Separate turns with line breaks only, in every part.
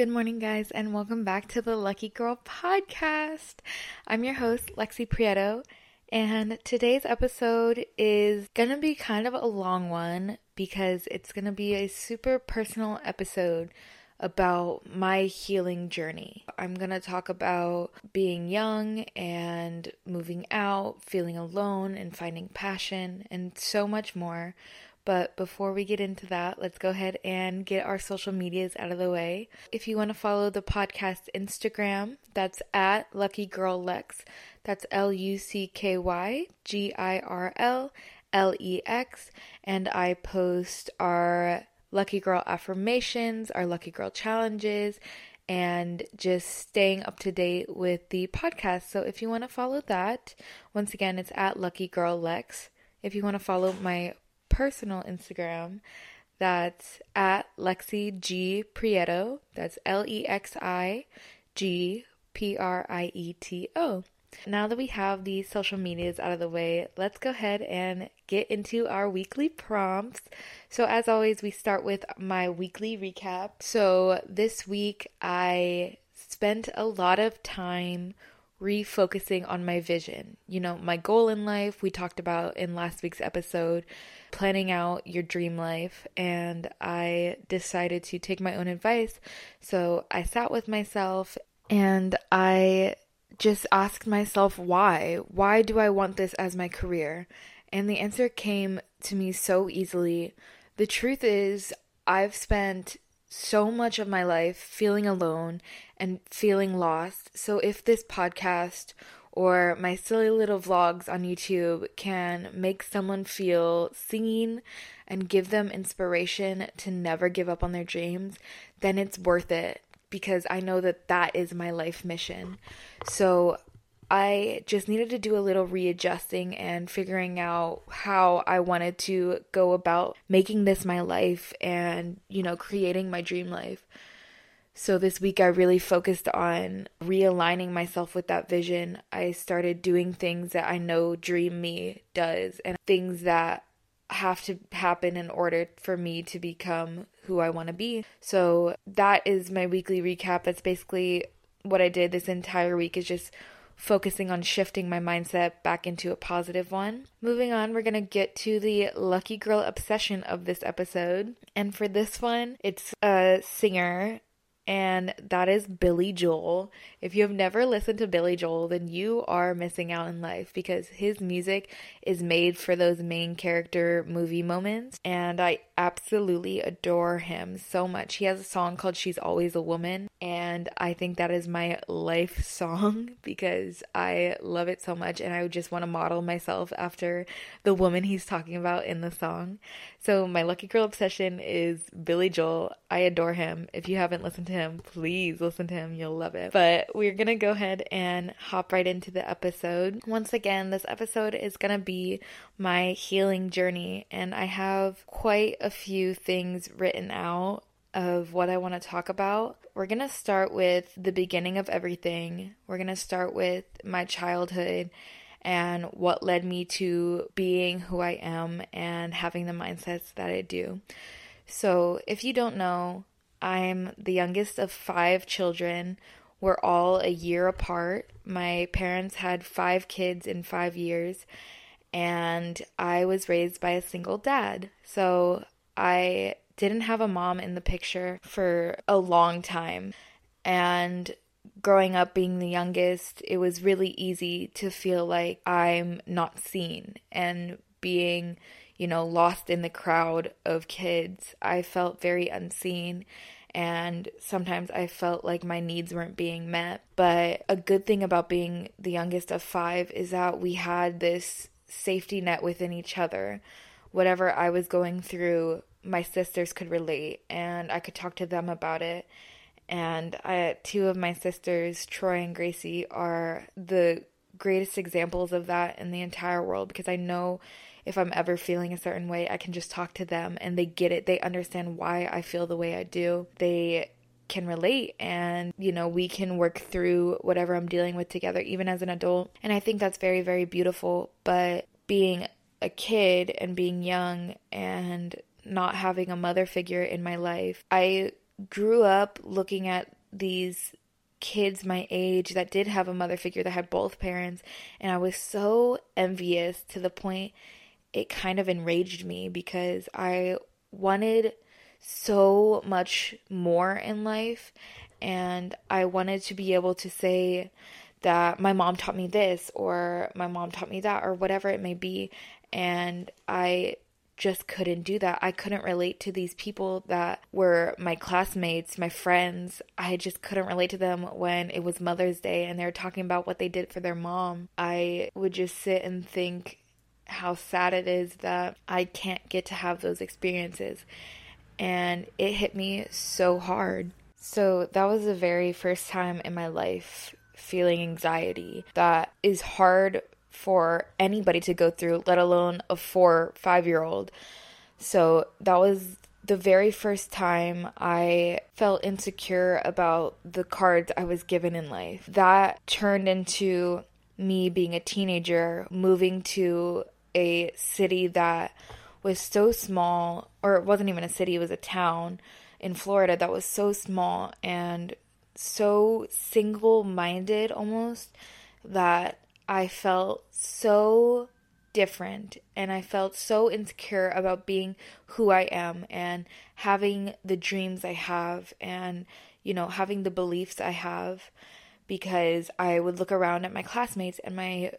Good morning, guys, and welcome back to the Lucky Girl podcast. I'm your host, Lexi Prieto, and today's episode is gonna be kind of a long one because it's gonna be a super personal episode about my healing journey. I'm to talk about being young and moving out, feeling alone and finding passion, and so much more. But before we get into that, let's go ahead and get our social medias out of the way. If you want to follow the podcast Instagram, that's at Lucky Girl Lex. That's L U C K Y G I R L L E X. And I post our Lucky Girl affirmations, our Lucky Girl challenges, and just staying up to date with the podcast. So if you want to follow that, once again, it's at Lucky Girl Lex. If you want to follow my personal Instagram. That's at Lexi G Prieto. That's L E X I G P R I E T O. Now that we have the social medias out of the way, let's go ahead and get into our weekly prompts. So, as always, we start with my weekly recap. So, this week I spent a lot of time refocusing on my vision. You know, my goal in life, we talked about in last week's episode, planning out your dream life. And I decided to take my own advice. So I sat with myself and I just asked myself why. Why do I want this as my career? And the answer came to me so easily. The truth is, I've spent so much of my life feeling alone and feeling lost. So if this podcast or my silly little vlogs on YouTube can make someone feel seen and give them inspiration to never give up on their dreams, then it's worth it because I know that that is my life mission. So I just needed to do a little readjusting and figuring out how I wanted to go about making this my life and, you know, creating my dream life. So this week I really focused on realigning myself with that vision. I started doing things that I know Dream Me does and things that have to happen in order for me to become who I want to be. So that is my weekly recap. That's basically what I did this entire week is just focusing on shifting my mindset back into a positive one. Moving on, we're going to get to the lucky girl obsession of this episode. And for this one, it's a singer and that is Billy Joel. If you have never listened to Billy Joel, then you are missing out in life because his music is made for those main character movie moments, and I absolutely adore him so much. He has a song called She's Always a Woman, and I think that is my life song because I love it so much and I just want to model myself after the woman he's talking about in the song. So, my lucky girl obsession is Billy Joel. I adore him. If you haven't listened to him, please listen to him. You'll love it. But we're going to go ahead and hop right into the episode. Once again, this episode is going to be my healing journey, and I have quite a few things written out of what I want to talk about. We're going to start with the beginning of everything. We're going to start with my childhood and what led me to being who I am and having the mindsets that I do. So, if you don't know, I'm the youngest of five children. We're all a year apart. My parents had five kids in five years, and I was raised by a single dad. So, I didn't have a mom in the picture for a long time. And growing up being the youngest, it was really easy to feel like I'm not seen and being, you know, lost in the crowd of kids. I felt very unseen and sometimes I felt like my needs weren't being met. But a good thing about being the youngest of five is that we had this safety net within each other. Whatever I was going through, my sisters could relate and I could talk to them about it and I, two of my sisters, Troy and Gracie, are the greatest examples of that in the entire world because I know if I'm ever feeling a certain way, I can just talk to them and they get it. They understand why I feel the way I do. They can relate and you know we can work through whatever I'm dealing with together even as an adult and I think that's very very beautiful but being a kid and being young and not having a mother figure in my life. I grew up looking at these kids my age that did have a mother figure that had both parents and I was so envious to the point it kind of enraged me because I wanted so much more in life and I wanted to be able to say that my mom taught me this or my mom taught me that or whatever it may be and I just couldn't do that. I couldn't relate to these people that were my classmates, my friends. I just couldn't relate to them when it was Mother's Day and they were talking about what they did for their mom. I would just sit and think how sad it is that I can't get to have those experiences. And it hit me so hard. So that was the very first time in my life feeling anxiety that is hard for anybody to go through, let alone a four, five year old. So that was the very first time I felt insecure about the cards I was given in life. That turned into me being a teenager, moving to a city that was so small, or it wasn't even a city, it was a town in Florida that was so small and so single minded almost that I felt so different and I felt so insecure about being who I am and having the dreams I have and you know having the beliefs I have because I would look around at my classmates and my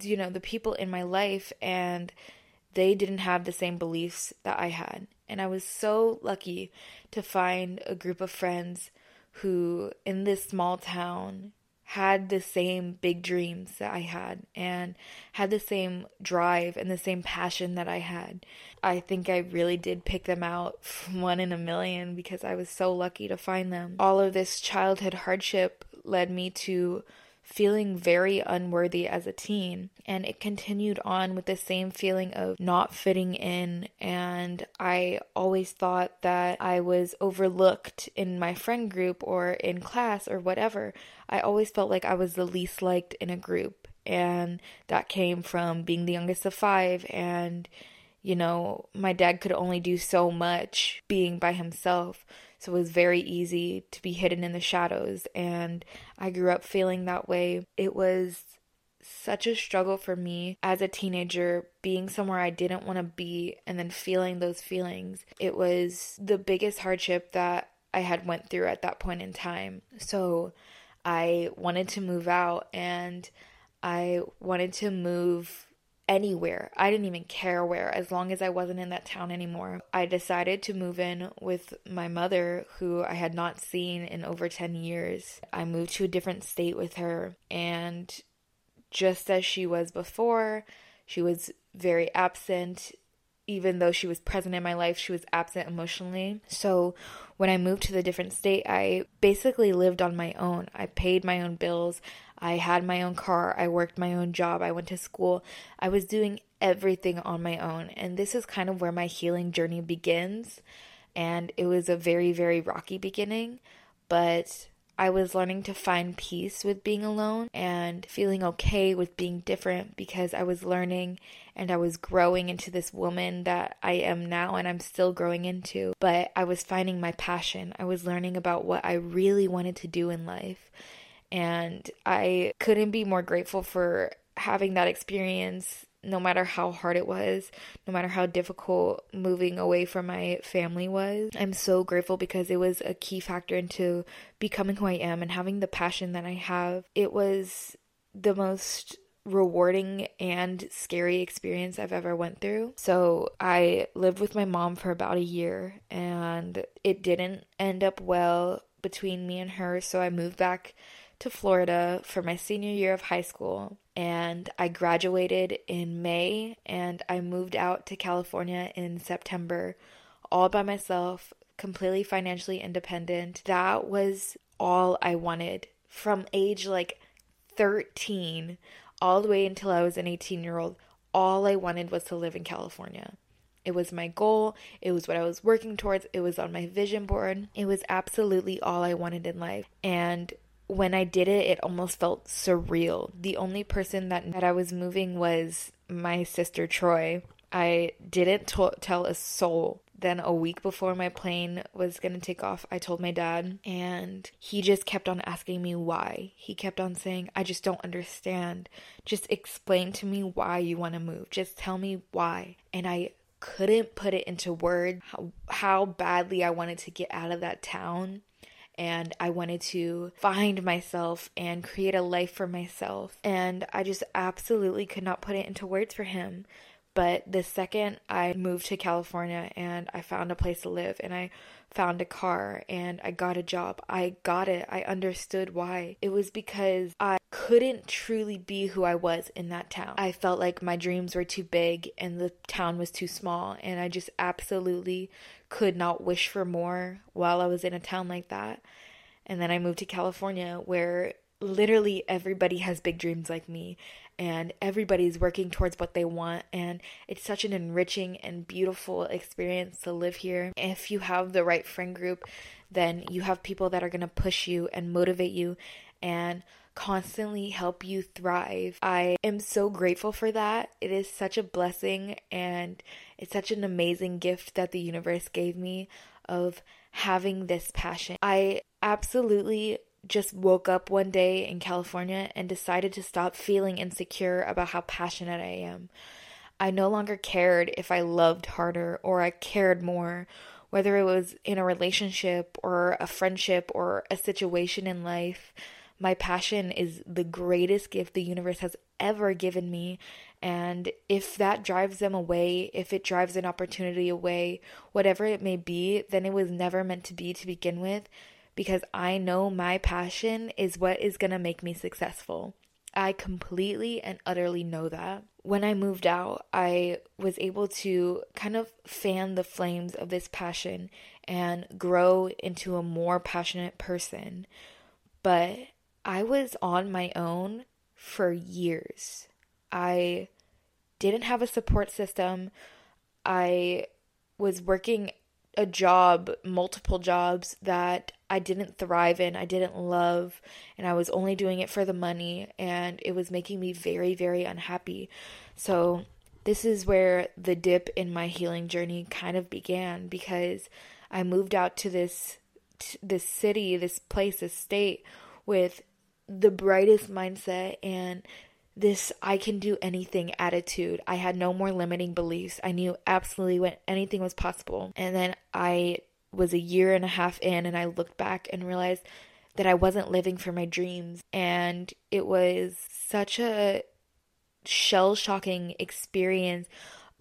you know the people in my life and they didn't have the same beliefs that I had. And I was so lucky to find a group of friends who in this small town had the same big dreams that I had and had the same drive and the same passion that I had. I think I really did pick them out one in a million because I was so lucky to find them. All of this childhood hardship led me to feeling very unworthy as a teen. And it continued on with the same feeling of not fitting in. And I always thought that I was overlooked in my friend group or in class or whatever. I always felt like I was the least liked in a group. And that came from being the youngest of five and you know, my dad could only do so much being by himself. So it was very easy to be hidden in the shadows. And I grew up feeling that way. It was such a struggle for me as a teenager being somewhere I didn't want to be and then feeling those feelings. It was the biggest hardship that I had went through at that point in time. So I wanted to move out and I wanted to move anywhere. I didn't even care where, as long as I wasn't in that town anymore. I decided to move in with my mother, who I had not seen in over 10 years. I moved to a different state with her, and just as she was before, she was very absent. Even though she was present in my life, she was absent emotionally. So, when I moved to the different state, I basically lived on my own. I paid my own bills. I had my own car, I worked my own job, I went to school. I was doing everything on my own. And this is kind of where my healing journey begins. And it was a very, very rocky beginning, but I was learning to find peace with being alone and feeling okay with being different because I was learning and I was growing into this woman that I am now and I'm still growing into. But I was finding my passion. I was learning about what I really wanted to do in life. And I couldn't be more grateful for having that experience, no matter how hard it was, no matter how difficult moving away from my family was. I'm so grateful because it was a key factor into becoming who I am and having the passion that I have. It was the most rewarding and scary experience I've ever went through. So, I lived with my mom for about a year and it didn't end up well between me and her, so I moved back to Florida for my senior year of high school and I graduated in May and I moved out to California in September all by myself, completely financially independent. That was all I wanted from age like 13 all the way until I was an 18 year old. All I wanted was to live in California. It was my goal. It was what I was working towards. It was on my vision board. It was absolutely all I wanted in life. And when I did it, it almost felt surreal. The only person that, that I was moving was my sister Troy. I didn't t- tell a soul then a week before my plane was to take off, I told my dad, and he just kept on asking me why. He kept on saying, I just don't understand. Just explain to me why you want to move. Just tell me why. And I couldn't put it into words how, how badly I wanted to get out of that town and I wanted to find myself and create a life for myself. And I just absolutely could not put it into words for him. But the second I moved to California and I found a place to live and I found a car and I got a job, I got it. I understood why. It was because I couldn't truly be who I was in that town. I felt like my dreams were too big and the town was too small, and I just absolutely could not wish for more while I was in a town like that. And then I moved to California where literally everybody has big dreams like me and everybody's working towards what they want and it's such an enriching and beautiful experience to live here if you have the right friend group then you have people that are going to push you and motivate you and constantly help you thrive. I am so grateful for that. It is such a blessing and it's such an amazing gift that the universe gave me of having this passion. I absolutely just woke up one day in California and decided to stop feeling insecure about how passionate I am. I no longer cared if I loved harder or I cared more, whether it was in a relationship or a friendship or a situation in life. My passion is the greatest gift the universe has ever given me. And if that drives them away, if it drives an opportunity away, whatever it may be, then it was never meant to be to begin with because I know my passion is what is going to make me successful. I completely and utterly know that. When I moved out, I was able to kind of fan the flames of this passion and grow into a more passionate person. But I was on my own for years. I didn't have a support system. I was working a job, multiple jobs that I didn't thrive in, I didn't love, and I was only doing it for the money, and it was making me very, very unhappy. So, this is where the dip in my healing journey kind of began because I moved out to this this city, this place, this state with the brightest mindset and this I can do anything attitude. I had no more limiting beliefs. I knew absolutely when anything was possible. And then I was a year and a half in and I looked back and realized that I wasn't living for my dreams. And it was such a shell shocking experience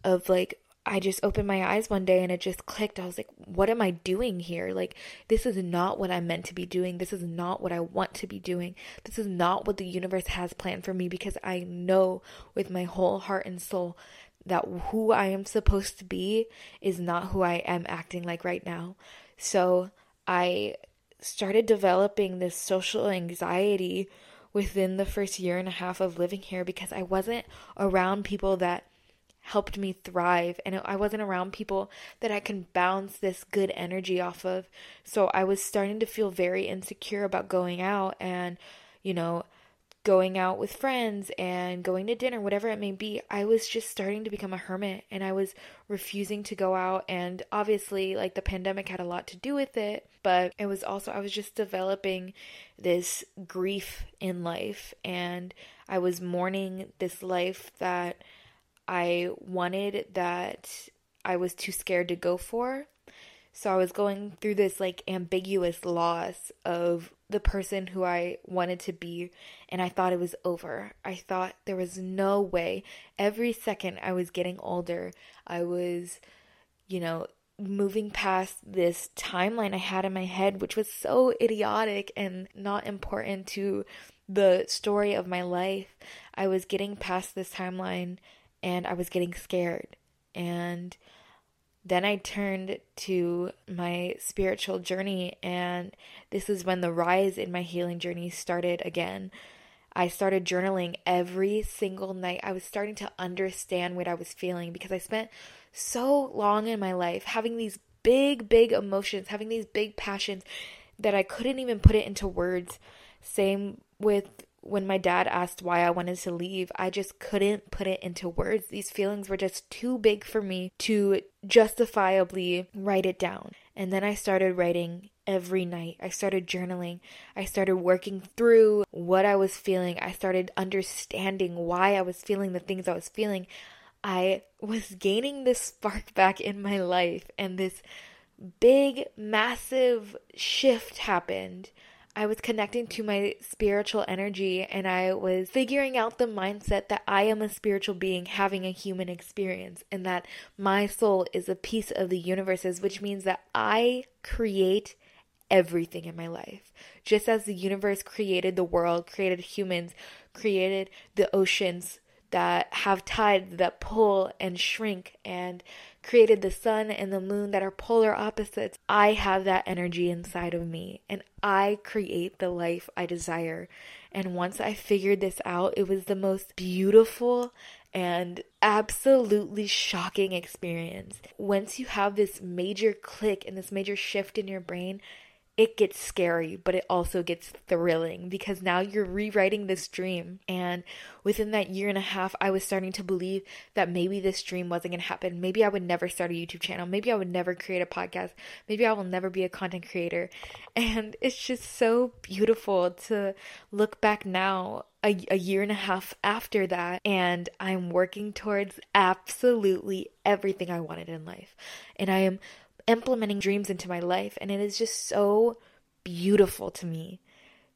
of like I just opened my eyes one day and it just clicked. I was like, what am I doing here? Like, this is not what I'm meant to be doing. This is not what I want to be doing. This is not what the universe has planned for me because I know with my whole heart and soul that who I am supposed to be is not who I am acting like right now. So I started developing this social anxiety within the first year and a half of living here because I wasn't around people that helped me thrive and I wasn't around people that I can bounce this good energy off of. So I was starting to feel very insecure about going out and, you know, going out with friends and going to dinner, whatever it may be. I was just starting to become a hermit and I was refusing to go out. And obviously, like the pandemic had a lot to do with it, but it was also, I was just developing this grief in life and I was mourning this life that I wanted that I was too scared to go for. So I was going through this like ambiguous loss of the person who I wanted to be, and I thought it was over. I thought there was no way. Every second I was getting older, I was, you know, moving past this timeline I had in my head, which was so idiotic and not important to the story of my life. I was getting past this timeline and I was getting scared. And then I turned to my spiritual journey, and this is when the rise in my healing journey started again. I started journaling every single night. I was starting to understand what I was feeling because I spent so long in my life having these big, big emotions, having these big passions that I couldn't even put it into words. Same with when my dad asked why I wanted to leave, I just couldn't put it into words. These feelings were just too big for me to justifiably write it down. And then I started writing every night. I started journaling. I started working through what I was feeling. I started understanding why I was feeling the things I was feeling. I was gaining this spark back in my life, and this big, massive shift happened I was connecting to my spiritual energy and I was figuring out the mindset that I am a spiritual being having a human experience and that my soul is a piece of the universe's, which means that I create everything in my life. Just as the universe created the world, created humans, created the oceans that have tides that pull and shrink and created the sun and the moon that are polar opposites. I have that energy inside of me and I create the life I desire. And once I figured this out, it was the most beautiful and absolutely shocking experience. Once you have this major click and this major shift in your brain, it gets scary, but it also gets thrilling because now you're rewriting this dream. And within that year and a half, I was starting to believe that maybe this dream wasn't going to happen. Maybe I would never start a YouTube channel. Maybe I would never create a podcast. Maybe I will never be a content creator. And it's just so beautiful to look back now a, a year and a half after that, and I'm working towards absolutely everything I wanted in life. And I am implementing dreams into my life. And it is just so beautiful to me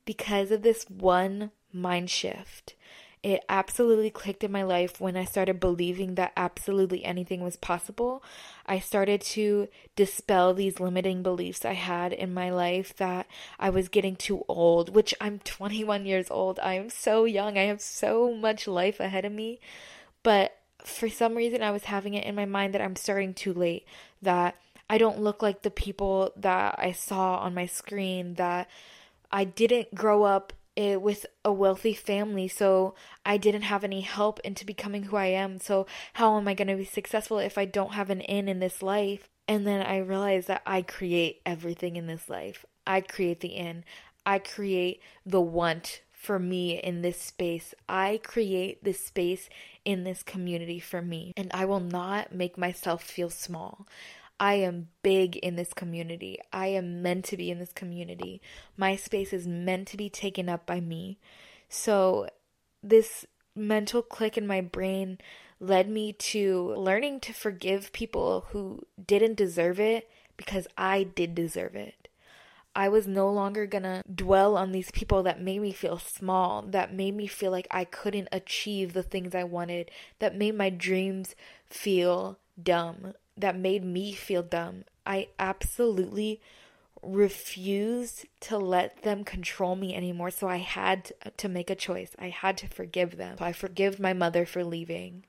because of this one mind shift. It absolutely clicked in my life when I started believing that absolutely anything was possible. I started to dispel these limiting beliefs I had in my life that I was getting too old, which I'm 21 years old. I am so young. I have so much life ahead of me. But for some reason, I was having it in my mind that I'm starting too late, that I don't look like the people that I saw on my screen, that I didn't grow up eh, with a wealthy family, so I didn't have any help into becoming who I am. So, how am I going to be successful if I don't have an in in this life? And then I realized that I create everything in this life. I create the in, I create the want for me in this space. I create this space in this community for me, and I will not make myself feel small. I am big in this community. I am meant to be in this community. My space is meant to be taken up by me. So, this mental click in my brain led me to learning to forgive people who didn't deserve it because I did deserve it. I was no longer gonna dwell on these people that made me feel small, that made me feel like I couldn't achieve the things I wanted, that made my dreams feel dumb that made me feel dumb. I absolutely refused to let them control me anymore. So I had to make a choice. I had to forgive them. So I forgive my mother for leaving.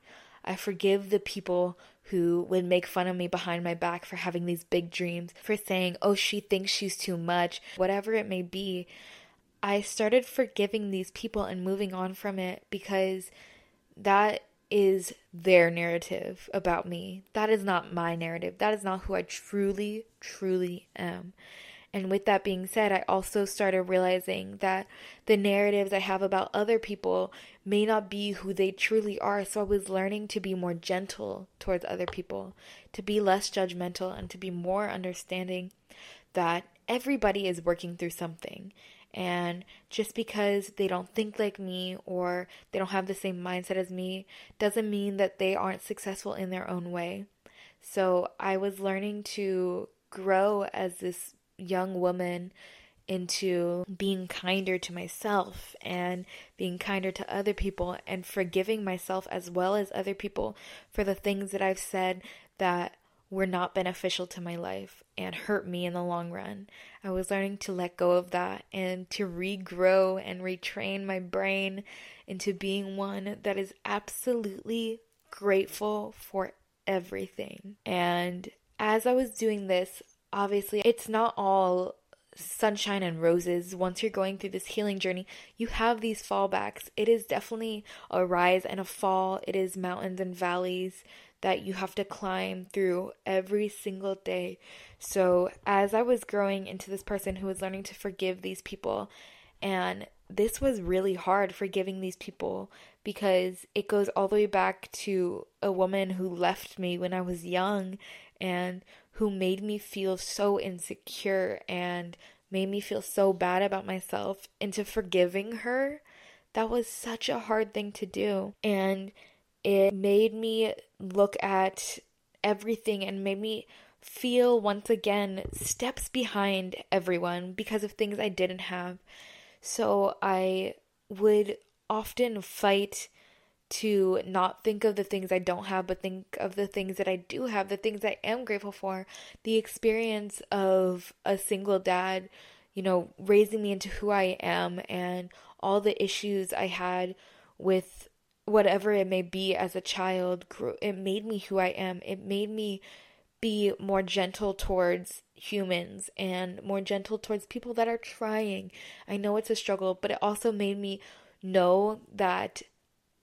I forgive the people who would make fun of me behind my back for having these big dreams, for saying, oh, she thinks she's too much, whatever it may be. I started forgiving these people and moving on from it because that is their narrative about me. That is not my narrative. That is not who I truly, truly am. And with that being said, I also started realizing that the narratives I have about other people may not be who they truly are. So I was learning to be more gentle towards other people, to be less judgmental, and to be more understanding that everybody is working through something. And just because they don't think like me or they don't have the same mindset as me doesn't mean that they aren't successful in their own way. So I was learning to grow as this young woman into being kinder to myself and being kinder to other people and forgiving myself as well as other people for the things that I've said that were not beneficial to my life and hurt me in the long run. I was learning to let go of that and to regrow and retrain my brain into being one that is absolutely grateful for everything. And as I was doing this, obviously, it's not all sunshine and roses. Once you're going through this healing journey, you have these fallbacks. It is definitely a rise and a fall, it is mountains and valleys that you have to climb through every single day. So, as I was growing into this person who was learning to forgive these people, And this was really hard forgiving these people because it goes all the way back to a woman who left me when I was young and who made me feel so insecure and made me feel so bad about myself into forgiving her. That was such a hard thing to do. And it made me look at everything and made me feel once again steps behind everyone because of things I didn't have. So I would often fight to not think of the things I don't have, but think of the things that I do have, the things I am grateful for. The experience of a single dad, you know, raising me into who I am and all the issues I had with whatever it may be as a child, it made me who I am. It made me be more gentle towards humans and more gentle towards people that are trying. I know it's a struggle, but it also made me know that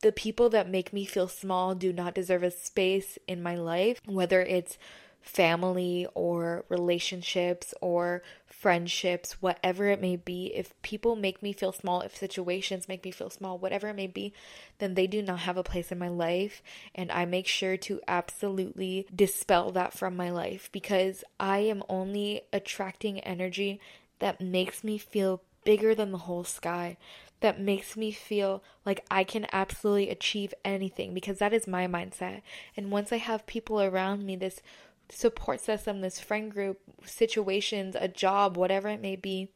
the people that make me feel small do not deserve a space in my life, whether it's family or relationships or friendships, whatever it may be, if people make me feel small, if situations make me feel small, whatever it may be, then they do not have a place in my life. And I make sure to absolutely dispel that from my life because I am only attracting energy that makes me feel bigger than the whole sky. That makes me feel like I can absolutely achieve anything because that is my mindset. And once I have people around me, this support system, this friend group, situations, a job, whatever it may be,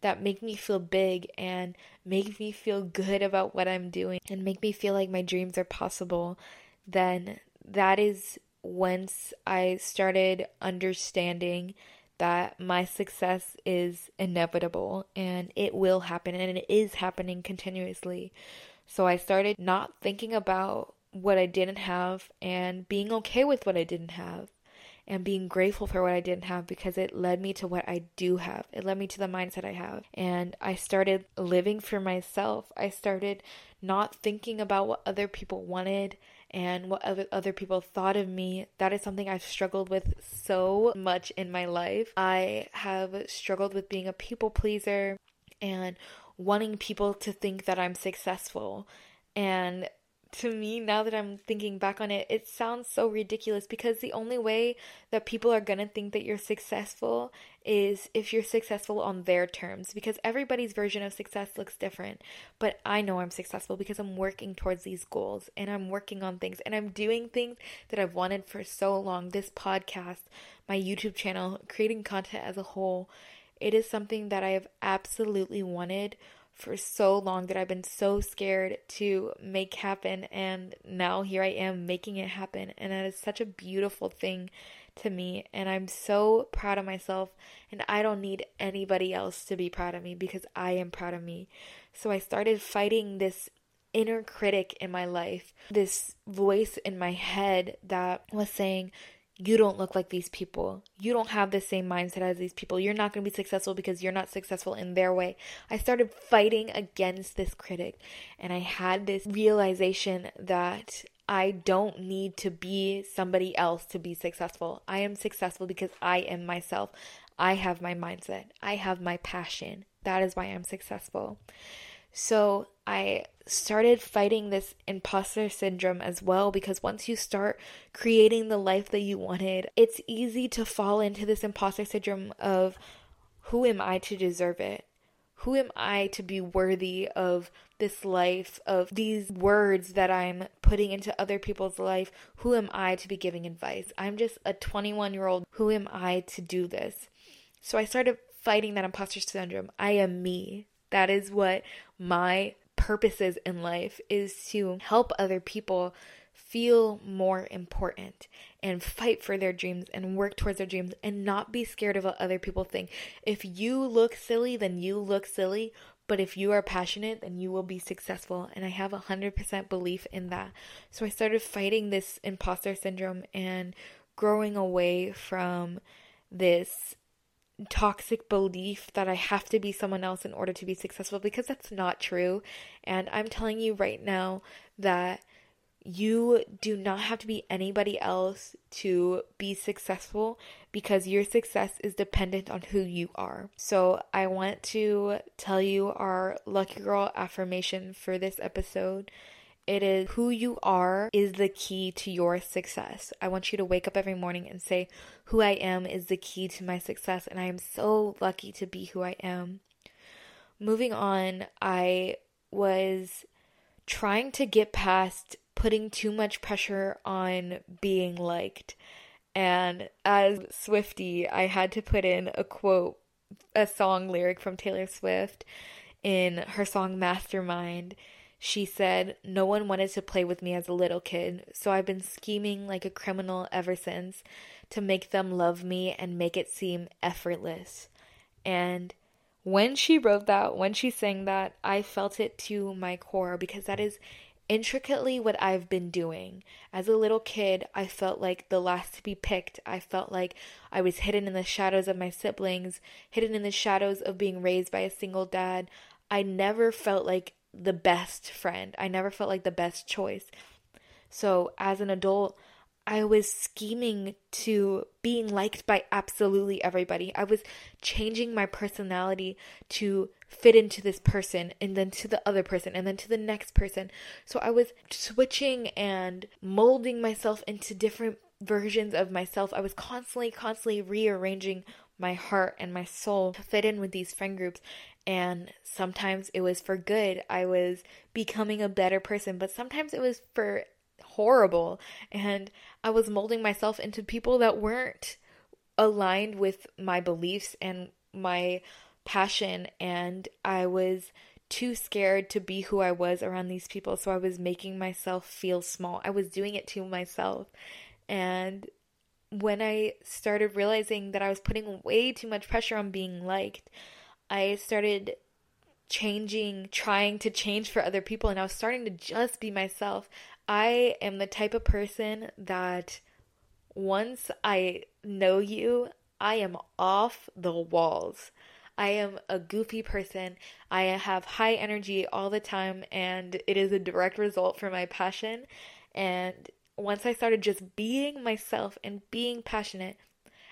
that make me feel big and make me feel good about what I'm doing and make me feel like my dreams are possible, then that is once I started understanding that my success is inevitable and it will happen and it is happening continuously. So I started not thinking about what I didn't have and being okay with what I didn't have and being grateful for what I didn't have because it led me to what I do have. It led me to the mindset I have. And I started living for myself. I started not thinking about what other people wanted and what other, other people thought of me. That is something I've struggled with so much in my life. I have struggled with being a people pleaser and wanting people to think that I'm successful. And to me, now that I'm thinking back on it, it sounds so ridiculous because the only way that people are gonna think that you're successful is if you're successful on their terms because everybody's version of success looks different. But I know I'm successful because I'm working towards these goals and I'm working on things and I'm doing things that I've wanted for so long. This podcast, my YouTube channel, creating content as a whole, it is something that I have absolutely wanted for so long that I've been so scared to make happen and now here I am making it happen and that is such a beautiful thing to me and I'm so proud of myself and I don't need anybody else to be proud of me because I am proud of me. So I started fighting this inner critic in my life, this voice in my head that was saying, you don't look like these people. You don't have the same mindset as these people. You're not going to be successful because you're not successful in their way. I started fighting against this critic and I had this realization that I don't need to be somebody else to be successful. I am successful because I am myself. I have my mindset. I have my passion. That is why I'm successful. So I started fighting this imposter syndrome as well because once you start creating the life that you wanted, it's easy to fall into this imposter syndrome of who am I to deserve it? Who am I to be worthy of this life, of these words that I'm putting into other people's life? Who am I to be giving advice? I'm just a 21 year old. Who am I to do this? So I started fighting that imposter syndrome. I am me. That is what my purposes in life is to help other people feel more important and fight for their dreams and work towards their dreams and not be scared of what other people think. If you look silly, then you look silly. But if you are passionate, then you will be successful. And I have a 100% belief in that. So I started fighting this imposter syndrome and growing away from this toxic belief that I have to be someone else in order to be successful because that's not true. And I'm telling you right now that you do not have to be anybody else to be successful because your success is dependent on who you are. So, I want to tell you our lucky girl affirmation for this episode. It is who you are is the key to your success. I want you to wake up every morning and say, Who I am is the key to my success, and I am so lucky to be who I am. Moving on, I was trying to get past putting too much pressure on being liked. And as Swiftie, I had to put in a quote, a song lyric from Taylor Swift in her song Mastermind. She said, No one wanted to play with me as a little kid, so I've been scheming like a criminal ever since to make them love me and make it seem effortless. And when she wrote that, when she sang that, I felt it to my core because that is intricately what I've been doing. As a little kid, I felt like the last to be picked. I felt like I was hidden in the shadows of my siblings, hidden in the shadows of being raised by a single dad. I never felt like the best friend. I never felt like the best choice. So, as an adult, I was scheming to being liked by absolutely everybody. I was changing my personality to fit into this person and then to the other person and then to the next person. So I was switching and molding myself into different versions of myself. I was constantly, constantly rearranging my heart and my soul to fit in with these friend groups. And sometimes it was for good. I was becoming a better person, but sometimes it was for horrible. And I was molding myself into people that weren't aligned with my beliefs and my passion. And I was too scared to be who I was around these people. So I was making myself feel small. I was doing it to myself. And when I started realizing that I was putting way too much pressure on being liked, I started changing, trying to change for other people, and I was starting to just be myself. I am the type of person that once I know you, I am off the walls. I am a goofy person. I have high energy all the time, and it is a direct result from my passion. And once I started just being myself and being passionate,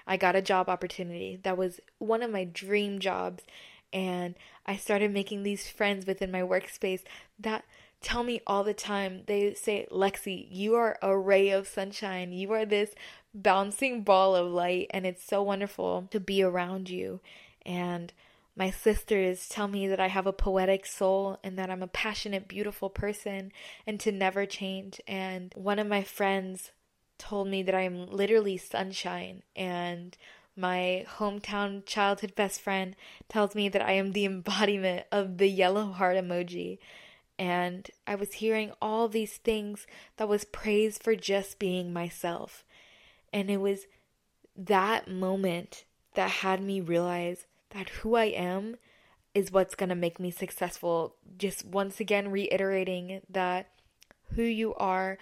I got a job opportunity that was one of my dream jobs. And I started making these friends within my workspace that tell me all the time. They say, Lexi, you are a ray of sunshine. You are this bouncing ball of light, and it's so wonderful to be around you. And my sisters tell me that I have a poetic soul and that I'm a passionate, beautiful person and to never change. And one of my friends told me that I'm literally sunshine. And my hometown childhood best friend tells me that I am the embodiment of the yellow heart emoji and I was hearing all these things that was praise for just being myself. And it was that moment that had me realize that who I am is what's going to make me successful. Just once again reiterating that who you are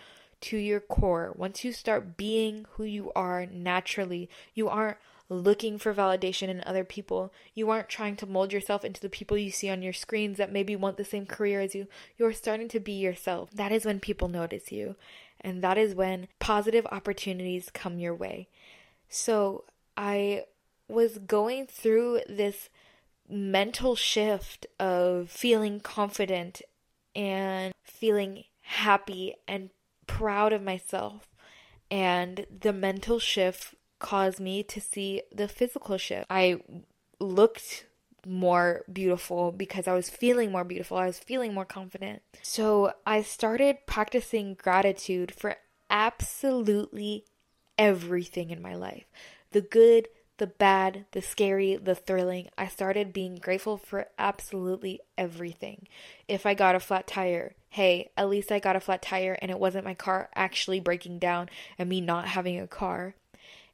to your core, once you start being who you are naturally, you aren't looking for validation in other people. You aren't trying to mold yourself into the people you see on your screens that maybe want the same career as you. You're starting to be yourself. That is when people notice you. And that is when positive opportunities come your way. So I was going through this mental shift of feeling confident and feeling happy and proud of myself. And the mental shift caused me to see the physical shift. I looked more beautiful because I was feeling more beautiful. I was feeling more confident. So I started practicing gratitude for absolutely everything in my life the good, the bad, the scary, the thrilling. I started being grateful for absolutely everything. If I got a flat tire, hey, at least I got a flat tire and it wasn't my car actually breaking down and me not having a car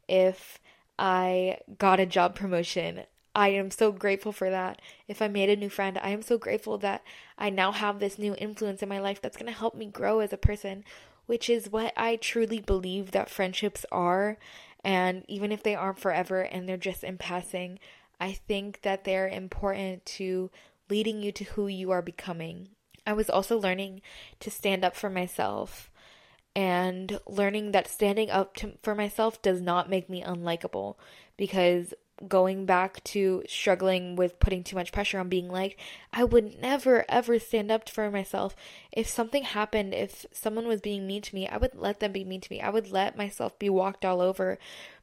if I got a job promotion. I am so grateful for that. If I made a new friend, I am so grateful that I now have this new influence in my life that's going to help me grow as a person, which is what I truly believe that friendships are. And even if they aren't forever and they're just in passing, I think that they're important to leading you to who you are becoming. I was also learning to stand up for myself and learning that standing up to, for myself does not make me unlikable because going back to struggling with putting too much pressure on being like I would never ever stand up for myself. If something happened if someone was being mean to me I would let them be mean to me. I would let myself be walked all over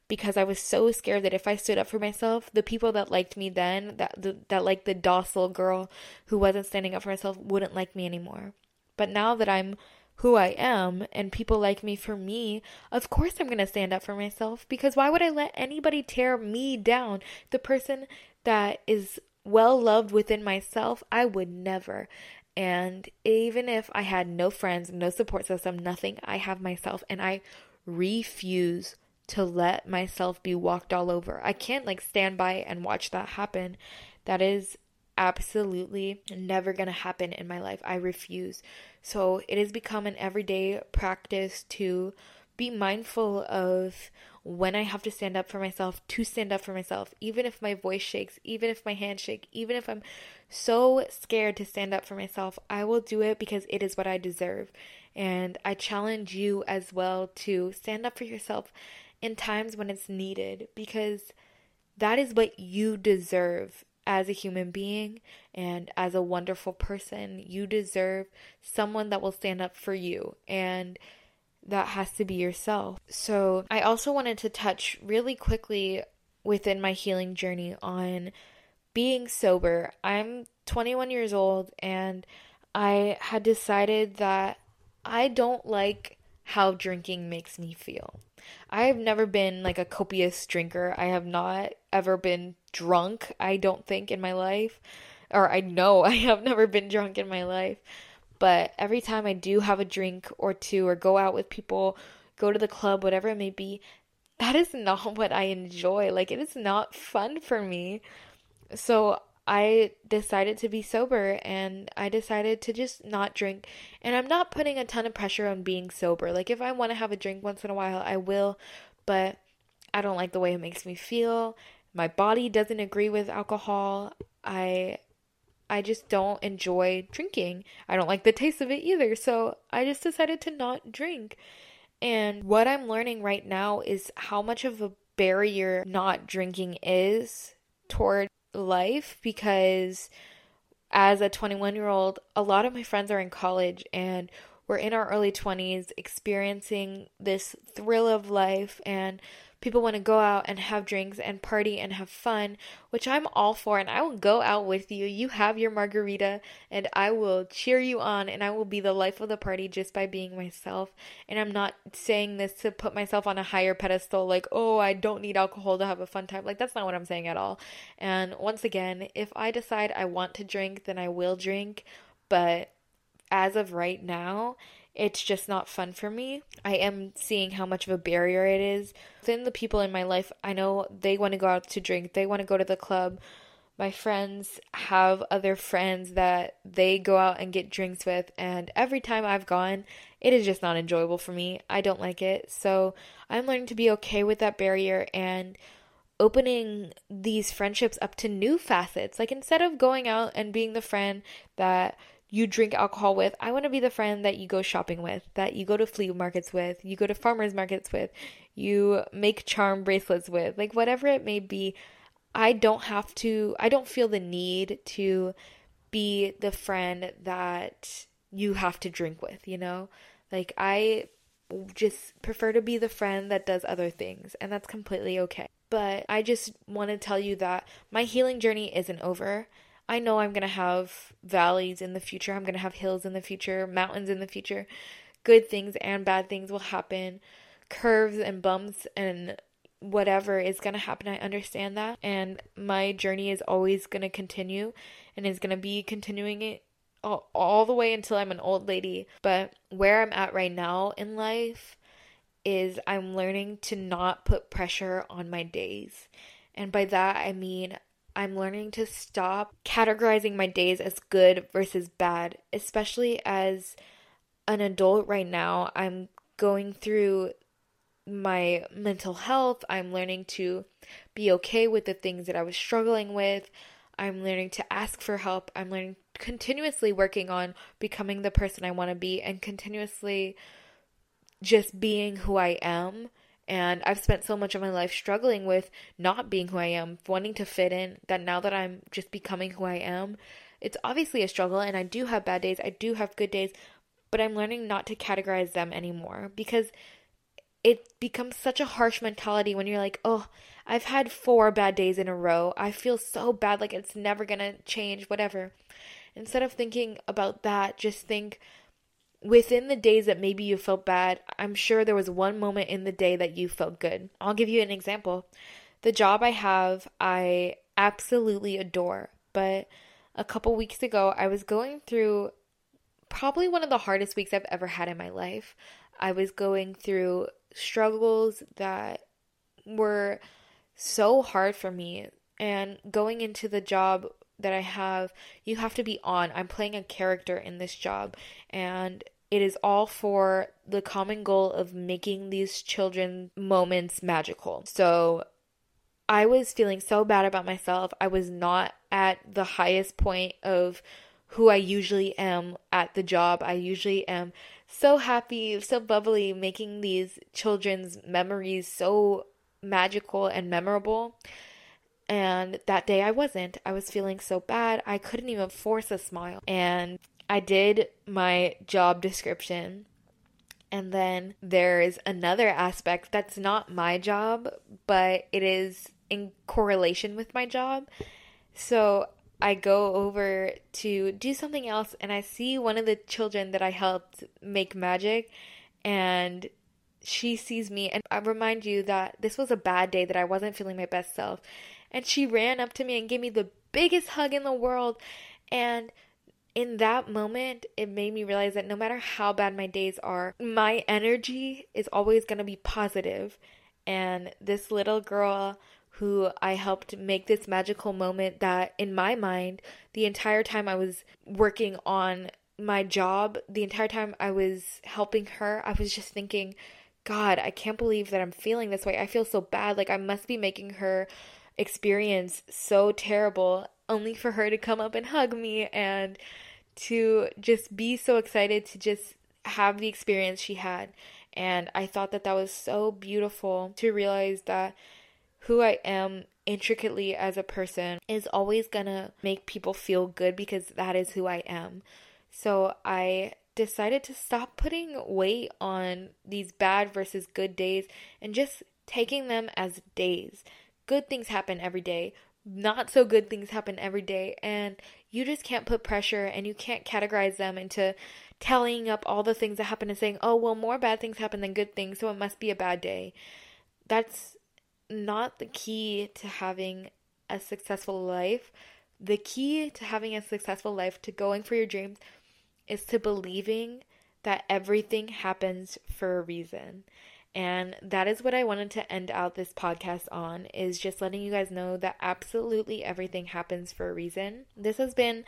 because I was so scared that if I stood up for myself the people that liked me then that the, that like the docile girl who wasn't standing up for myself wouldn't like me anymore. But now that I'm who I am and people like me for me, of course I'm going to stand up for myself because why would I let anybody tear me down? The person that is well loved within myself, I would never. And even if I had no friends, no support system, nothing, I have myself and I refuse to let myself be walked all over. I can't like stand by and watch that happen. That is absolutely never going to happen in my life. I refuse. So it has become an everyday practice to be mindful of when I have to stand up for myself, to stand up for myself, even if my voice shakes, even if my hands shake, even if I'm so scared to stand up for myself, I will do it because it is what I deserve. And I challenge you as well to stand up for yourself in times when it's needed because that is what you deserve as a human being and as a wonderful person. You deserve someone that will stand up for you, and that has to be yourself. So, I also wanted to touch really quickly within my healing journey on being sober. I'm 21 years old, and I had decided that I don't like how drinking makes me feel. I have never been like a copious drinker. I have not ever been drunk, I don't think, in my life. Or I know I have never been drunk in my life. But every time I do have a drink or two or go out with people, go to the club, whatever it may be, that is not what I enjoy. Like, it is not fun for me. So I decided to be sober and I decided to just not drink. And I'm not putting a ton of pressure on being sober. Like, if I want to have a drink once in a while, I will. But I don't like the way it makes me feel my body doesn't agree with alcohol. I I just don't enjoy drinking. I don't like the taste of it either. So I just decided to not drink. And what I'm learning right now is how much of a barrier not drinking is toward life because as a 21 year old, a lot of my friends are in college and we're in our early 20s experiencing this thrill of life and people want to go out and have drinks and party and have fun, which I'm all for, and I will go out with you. You have your margarita, and I will cheer you on, and I will be the life of the party just by being myself. And I'm not saying this to put myself on a higher pedestal, like, oh, I don't need alcohol to have a fun time. Like, that's not what I'm saying at all. And once again, if I decide I want to drink, then I will drink, but as of right now, it's just not fun for me. I am seeing how much of a barrier it is. Within the people in my life, I know they want to go out to drink, they want to go to the club. My friends have other friends that they go out and get drinks with, and every time I've gone, it is just not enjoyable for me. I don't like it. So I'm learning to be okay with that barrier and opening these friendships up to new facets. Like instead of going out and being the friend that you drink alcohol with. I want to be the friend that you go shopping with, that you go to flea markets with, you go to farmers markets with, you make charm bracelets with, like whatever it may be. I don't have to, I don't feel the need to be the friend that you have to drink with, you know? Like, I just prefer to be the friend that does other things, and that's completely okay. But I just want to tell you that my healing journey isn't over. I know I'm going to have valleys in the future. I'm going to have hills in the future, mountains in the future. Good things and bad things will happen. Curves and bumps and whatever is going to happen. I understand that. And my journey is always going to continue and is going to be continuing it all, all the way until I'm an old lady. But where I'm at right now in life is I'm learning to not put pressure on my days. And by that, I mean I'm learning to stop categorizing my days as good versus bad, especially as an adult right now. I'm going through my mental health. I'm learning to be okay with the things that I was struggling with. I'm learning to ask for help. I'm learning continuously working on becoming the person I want to be and continuously just being who I am. And I've spent so much of my life struggling with not being who I am, wanting to fit in, that now that I'm just becoming who I am, it's obviously a struggle. And I do have bad days, I do have good days, but I'm learning not to categorize them anymore because it becomes such a harsh mentality when you're like, oh, I've had four bad days in a row. I feel so bad, like it's never gonna change, whatever. Instead of thinking about that, just think within the days that maybe you felt bad, I'm sure there was one moment in the day that you felt good. I'll give you an example. The job I have, I absolutely adore, but a couple weeks ago, I was going through probably one of the hardest weeks I've ever had in my life. I was going through struggles that were so hard for me. And going into the job that I have, you have to be on. I'm playing a character in this job, and it is all for the common goal of making these children moments magical. So I was feeling so bad about myself. I was not at the highest point of who I usually am at the job. I usually am so happy, so bubbly, making these children's memories so magical and memorable. And that day I wasn't. I was feeling so bad. I couldn't even force a smile. And I did my job description. And then there's another aspect that's not my job, but it is in correlation with my job. So I go over to do something else and I see one of the children that I helped make magic and she sees me and I remind you that this was a bad day that I wasn't feeling my best self and she ran up to me and gave me the biggest hug in the world and in that moment it made me realize that no matter how bad my days are my energy is always going to be positive. and this little girl who I helped make this magical moment that, in my mind, the entire time I was working on my job, the entire time I was helping her, I was just thinking, God, I can't believe that I'm feeling this way. I feel so bad. Like, I must be making her experience so terrible only for her to come up and hug me and to just be so excited to just have the experience she had. And I thought that that was so beautiful to realize that who I am intricately as a person is always gonna make people feel good because that is who I am. So I decided to stop putting weight on these bad versus good days and just taking them as days. Good things happen every day. Not so good things happen every day, and you just can't put pressure and you can't categorize them into tallying up all the things that happen and saying, oh, well, more bad things happen than good things, so it must be a bad day. That's not the key to having a successful life. The key to having a successful life, to going for your dreams, is to believing that everything happens for a reason. And that is what I wanted to end out this podcast on is just letting you guys know that absolutely everything happens for a reason. This has been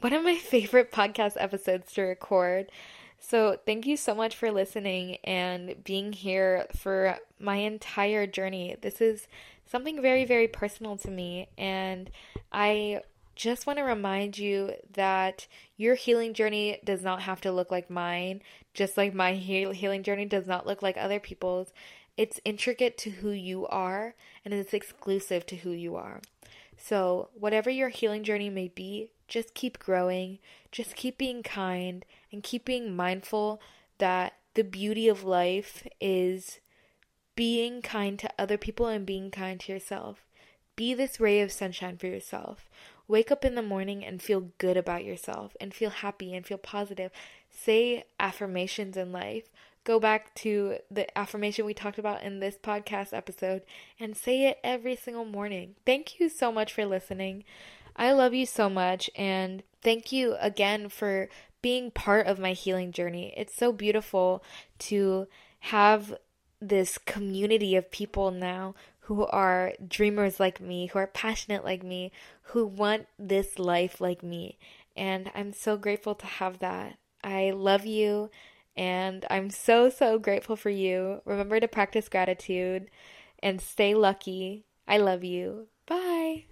one of my favorite podcast episodes to record. So, thank you so much for listening and being here for my entire journey. This is something very, very personal to me, and I just want to remind you that your healing journey does not have to look like mine, just like my healing journey does not look like other people's. It's intricate to who you are, and it's exclusive to who you are. So, whatever your healing journey may be, just keep growing, just keep being kind, and keep being mindful that the beauty of life is being kind to other people and being kind to yourself. Be this ray of sunshine for yourself. Wake up in the morning and feel good about yourself and feel happy and feel positive. Say affirmations in life. Go back to the affirmation we talked about in this podcast episode and say it every single morning. Thank you so much for listening. I love you so much and thank you again for being part of my healing journey. It's so beautiful to have this community of people now who are dreamers like me, who are passionate like me, who want this life like me. And I'm so grateful to have that. I love you and I'm so, so grateful for you. Remember to practice gratitude and stay lucky. I love you. Bye.